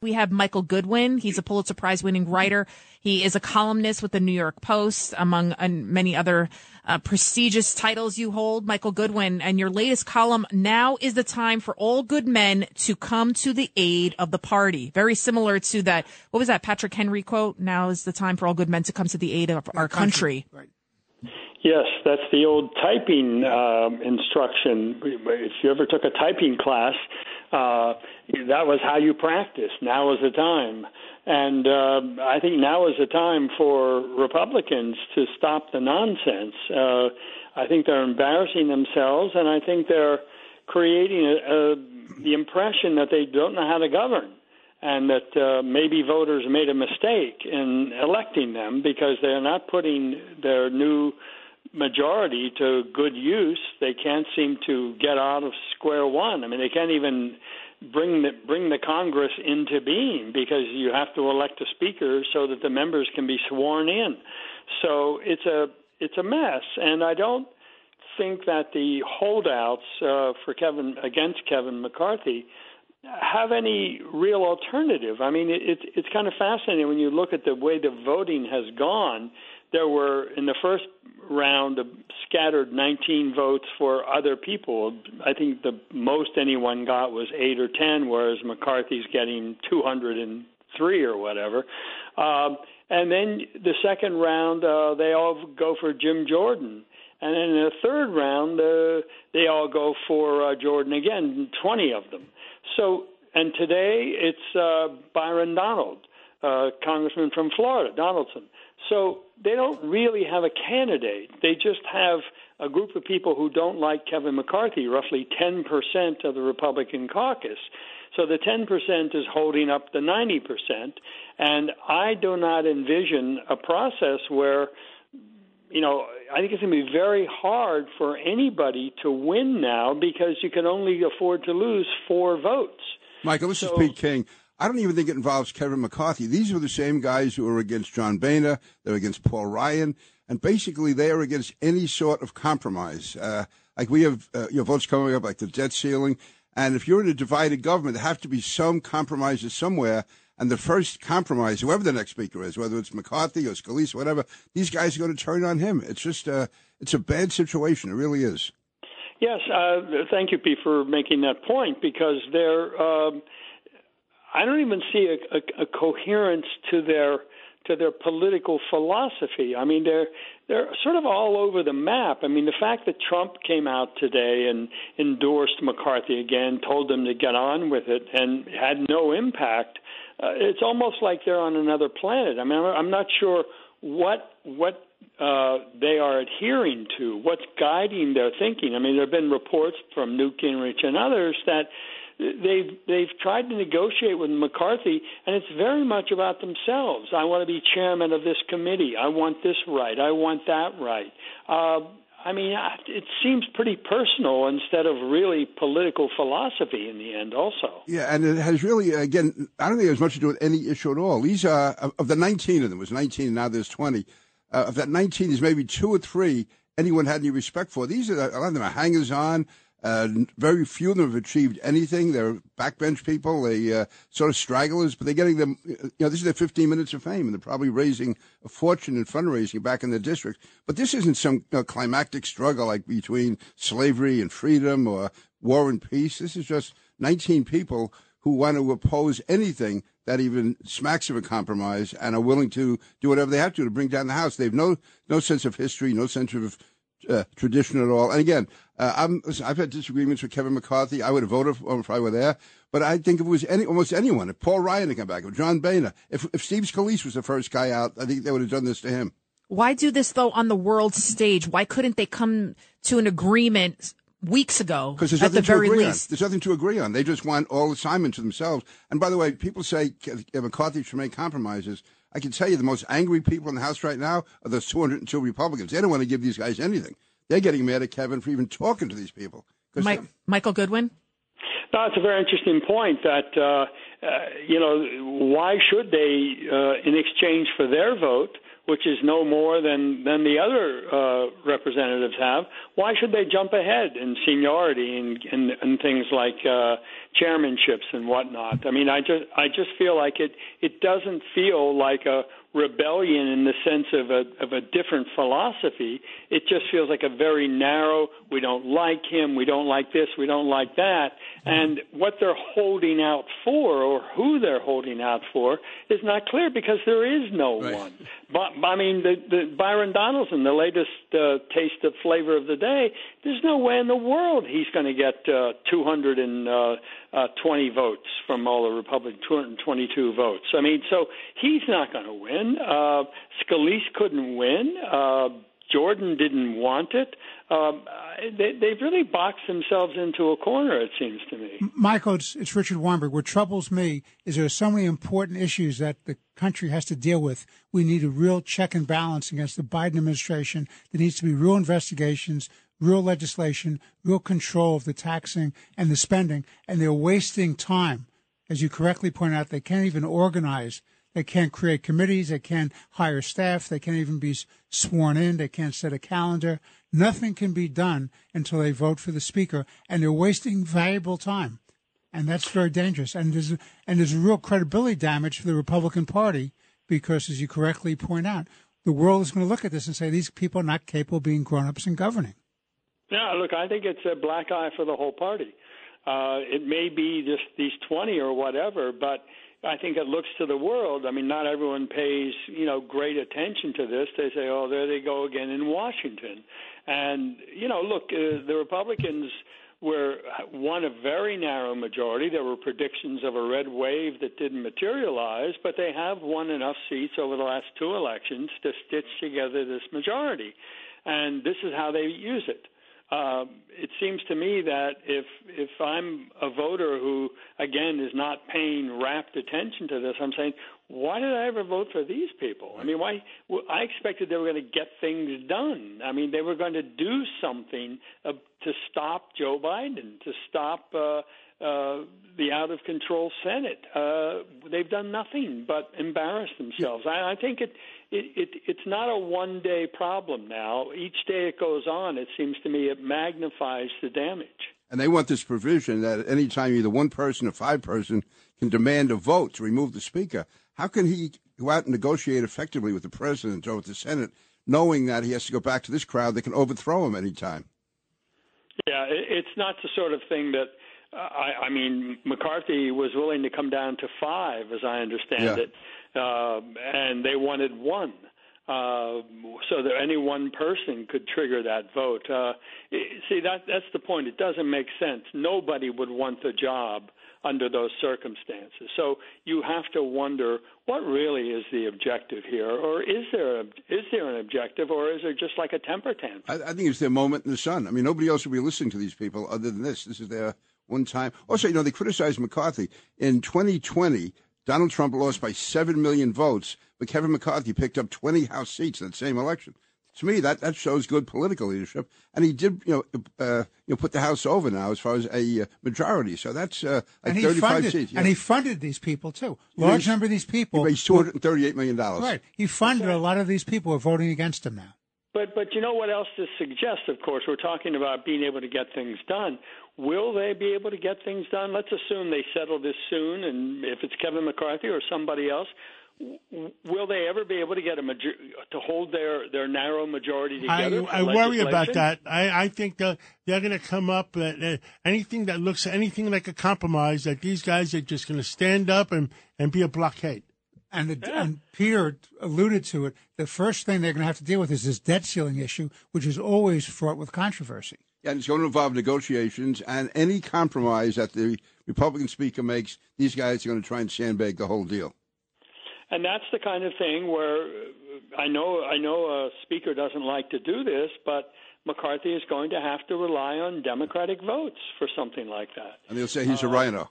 We have Michael Goodwin. He's a Pulitzer Prize winning writer. He is a columnist with the New York Post, among uh, many other uh, prestigious titles you hold. Michael Goodwin, and your latest column, Now is the Time for All Good Men to Come to the Aid of the Party. Very similar to that, what was that Patrick Henry quote? Now is the time for all good men to come to the aid of our country. Right. Yes, that's the old typing uh, instruction. If you ever took a typing class, uh, that was how you practice. Now is the time. And uh, I think now is the time for Republicans to stop the nonsense. Uh, I think they're embarrassing themselves, and I think they're creating a, a, the impression that they don't know how to govern and that uh, maybe voters made a mistake in electing them because they're not putting their new majority to good use. They can't seem to get out of square one. I mean, they can't even bring the bring the Congress into being because you have to elect a speaker so that the members can be sworn in. So it's a it's a mess, and I don't think that the holdouts uh, for Kevin against Kevin McCarthy have any real alternative. I mean, it, it's it's kind of fascinating when you look at the way the voting has gone. There were in the first round scattered 19 votes for other people. I think the most anyone got was eight or 10, whereas McCarthy's getting 203 or whatever. Um, and then the second round, uh, they all go for Jim Jordan. And then in the third round, uh, they all go for uh, Jordan again, 20 of them. So, and today it's uh, Byron Donald, uh, congressman from Florida, Donaldson. So they don't really have a candidate. They just have a group of people who don't like Kevin McCarthy, roughly 10% of the Republican caucus. So the 10% is holding up the 90%. And I do not envision a process where, you know, I think it's going to be very hard for anybody to win now because you can only afford to lose four votes. Michael, this so, is Pete King. I don't even think it involves Kevin McCarthy. These are the same guys who were against John Boehner. They're against Paul Ryan. And basically, they are against any sort of compromise. Uh, like we have uh, you know, votes coming up, like the debt ceiling. And if you're in a divided government, there have to be some compromises somewhere. And the first compromise, whoever the next speaker is, whether it's McCarthy or Scalise, whatever, these guys are going to turn on him. It's just a, uh, it's a bad situation. It really is. Yes, uh, thank you, Pete, for making that point because they're. Um, I don't even see a, a, a coherence to their to their political philosophy. I mean, they're they're sort of all over the map. I mean, the fact that Trump came out today and endorsed McCarthy again, told them to get on with it, and had no impact. Uh, it's almost like they're on another planet. I mean, I'm not sure what what uh, they are adhering to, what's guiding their thinking. I mean, there have been reports from Newt Gingrich and others that they've they've tried to negotiate with McCarthy, and it's very much about themselves. I want to be chairman of this committee. I want this right. I want that right. Uh, I mean, it seems pretty personal instead of really political philosophy in the end, also. Yeah, and it has really, again, I don't think it has much to do with any issue at all. These are, of the 19 of them, it was 19, and now there's 20. Uh, of that 19, there's maybe two or three anyone had any respect for. These are, a lot of them are hangers on. Uh, very few of them have achieved anything. They're backbench people. They uh, sort of stragglers, but they're getting them. You know, this is their 15 minutes of fame, and they're probably raising a fortune in fundraising back in the district. But this isn't some you know, climactic struggle like between slavery and freedom or war and peace. This is just 19 people who want to oppose anything that even smacks of a compromise and are willing to do whatever they have to to bring down the house. They have no no sense of history, no sense of uh, tradition at all. And again, uh, I'm, listen, I've had disagreements with Kevin McCarthy. I would have voted for him if I were there. But I think if it was any, almost anyone, if Paul Ryan had come back, if John Boehner, if, if Steve Scalise was the first guy out, I think they would have done this to him. Why do this though on the world stage? Why couldn't they come to an agreement weeks ago? Because there's nothing the to agree least. on. There's nothing to agree on. They just want all the assignment to themselves. And by the way, people say McCarthy should make compromises. I can tell you the most angry people in the House right now are those 202 Republicans. They don't want to give these guys anything. They're getting mad at Kevin for even talking to these people. Mike, Michael Goodwin? No, it's a very interesting point that, uh, uh, you know, why should they, uh, in exchange for their vote, which is no more than than the other uh, representatives have. Why should they jump ahead in seniority and and, and things like uh, chairmanships and whatnot? I mean, I just I just feel like it it doesn't feel like a rebellion in the sense of a of a different philosophy. It just feels like a very narrow. We don't like him. We don't like this. We don't like that. And what they're holding out for, or who they're holding out for, is not clear because there is no right. one. But I mean, the, the Byron Donaldson, the latest uh, taste of flavor of the day. There's no way in the world he's going to get uh, 220 uh, uh, votes from all the Republicans, 222 votes. I mean, so he's not going to win. Uh, Scalise couldn't win. Uh, Jordan didn't want it. Um, they, they've really boxed themselves into a corner, it seems to me. Michael, it's, it's Richard Weinberg. What troubles me is there are so many important issues that the country has to deal with. We need a real check and balance against the Biden administration. There needs to be real investigations, real legislation, real control of the taxing and the spending. And they're wasting time. As you correctly point out, they can't even organize they can't create committees. They can't hire staff. They can't even be sworn in. They can't set a calendar. Nothing can be done until they vote for the speaker, and they're wasting valuable time. And that's very dangerous. And there's, and there's real credibility damage for the Republican Party because, as you correctly point out, the world is going to look at this and say these people are not capable of being grown ups and governing. Yeah, look, I think it's a black eye for the whole party. Uh, it may be just these 20 or whatever, but I think it looks to the world. I mean, not everyone pays, you know, great attention to this. They say, "Oh, there they go again in Washington," and you know, look, uh, the Republicans were won a very narrow majority. There were predictions of a red wave that didn't materialize, but they have won enough seats over the last two elections to stitch together this majority, and this is how they use it. Uh, it seems to me that if if I'm a voter who again is not paying rapt attention to this, I'm saying, why did I ever vote for these people? I mean, why? I expected they were going to get things done. I mean, they were going to do something uh, to stop Joe Biden, to stop uh, uh, the out of control Senate. Uh, they've done nothing but embarrass themselves. I, I think it it, it it's not a one day problem now. Each day it goes on, it seems to me it magnifies the damage. And they want this provision that at any time either one person or five person can demand a vote to remove the speaker. How can he go out and negotiate effectively with the president or with the Senate, knowing that he has to go back to this crowd that can overthrow him any time? Yeah, it's not the sort of thing that I, I mean, McCarthy was willing to come down to five, as I understand yeah. it uh, and they wanted one. Uh, so that any one person could trigger that vote. Uh, see, that that's the point. It doesn't make sense. Nobody would want the job under those circumstances. So you have to wonder what really is the objective here, or is there a, is there an objective, or is it just like a temper tantrum? I, I think it's their moment in the sun. I mean, nobody else will be listening to these people other than this. This is their one time. Also, you know, they criticized McCarthy in 2020 Donald Trump lost by 7 million votes, but Kevin McCarthy picked up 20 House seats in that same election. To me, that, that shows good political leadership. And he did, you know, uh, you know, put the House over now as far as a uh, majority. So that's uh, like 35 funded, seats. Yeah. And he funded these people, too. Large number of these people. He raised $238 million. Right. He funded a lot of these people who are voting against him now. But but you know what else this suggests? Of course, we're talking about being able to get things done. Will they be able to get things done? Let's assume they settle this soon, and if it's Kevin McCarthy or somebody else, will they ever be able to get a major- to hold their, their narrow majority together? I, I worry about that. I, I think they're, they're going to come up uh, uh, anything that looks anything like a compromise. That these guys are just going to stand up and, and be a blockade. And, the, yeah. and Peter alluded to it. The first thing they're going to have to deal with is this debt ceiling issue, which is always fraught with controversy. Yeah, and it's going to involve negotiations, and any compromise that the Republican speaker makes, these guys are going to try and sandbag the whole deal. And that's the kind of thing where I know I know a speaker doesn't like to do this, but McCarthy is going to have to rely on Democratic votes for something like that. And they'll say he's uh, a RINO.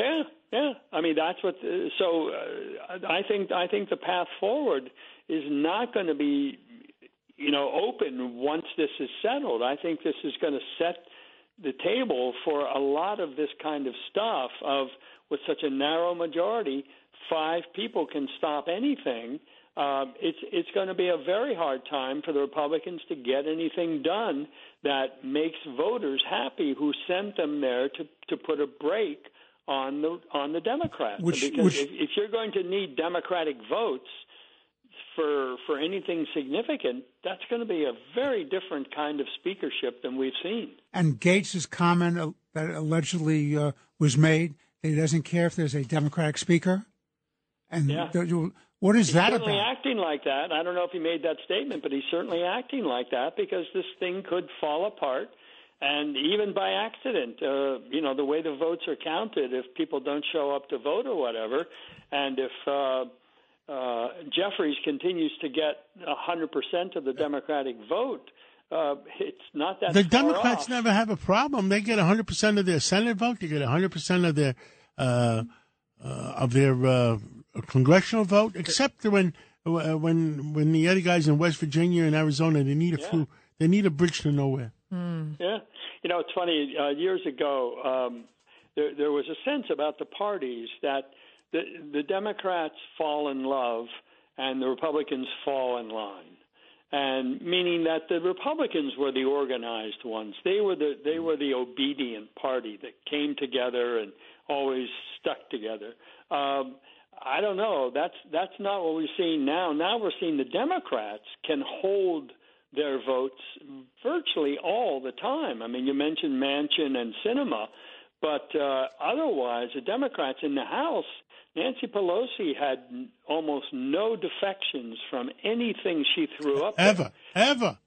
Yeah, yeah. I mean, that's what. So uh, I think I think the path forward is not going to be, you know, open once this is settled. I think this is going to set the table for a lot of this kind of stuff of with such a narrow majority, five people can stop anything. Um, it's it's going to be a very hard time for the Republicans to get anything done that makes voters happy who sent them there to to put a brake on the on the Democrats. Which, because which, if, if you're going to need Democratic votes for for anything significant, that's going to be a very different kind of speakership than we've seen. And Gaetz's comment that allegedly uh, was made that he doesn't care if there's a Democratic speaker. And Yeah. what is He's that certainly about? acting like that. I don't know if he made that statement, but he's certainly acting like that because this thing could fall apart. And even by accident, uh, you know, the way the votes are counted, if people don't show up to vote or whatever, and if uh, uh, Jeffries continues to get 100% of the Democratic vote, uh, it's not that The Democrats off. never have a problem. They get 100% of their Senate vote. They get 100% of their uh, uh, of their uh, congressional vote, except when uh, when when the other guys in West Virginia and Arizona they need a few. They need a bridge to nowhere. Yeah, you know it's funny. Uh, years ago, um, there, there was a sense about the parties that the the Democrats fall in love and the Republicans fall in line, and meaning that the Republicans were the organized ones. They were the they were the obedient party that came together and always stuck together. Um, I don't know. That's that's not what we're seeing now. Now we're seeing the Democrats can hold their votes virtually all the time. I mean, you mentioned Manchin and Sinema, but uh, otherwise, the Democrats in the House, Nancy Pelosi had almost no defections from anything she threw up. there. Ever, ever,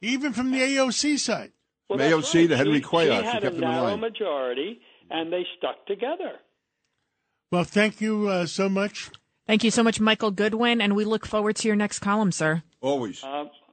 even from the AOC side. Well, From AOC right. to Henry She- Cuellar, She she had kept a them in narrow line. majority, and they stuck together. Well, thank you uh, so much. Thank you so much, Michael Goodwin, and we look forward to your next column, sir. Always. Um,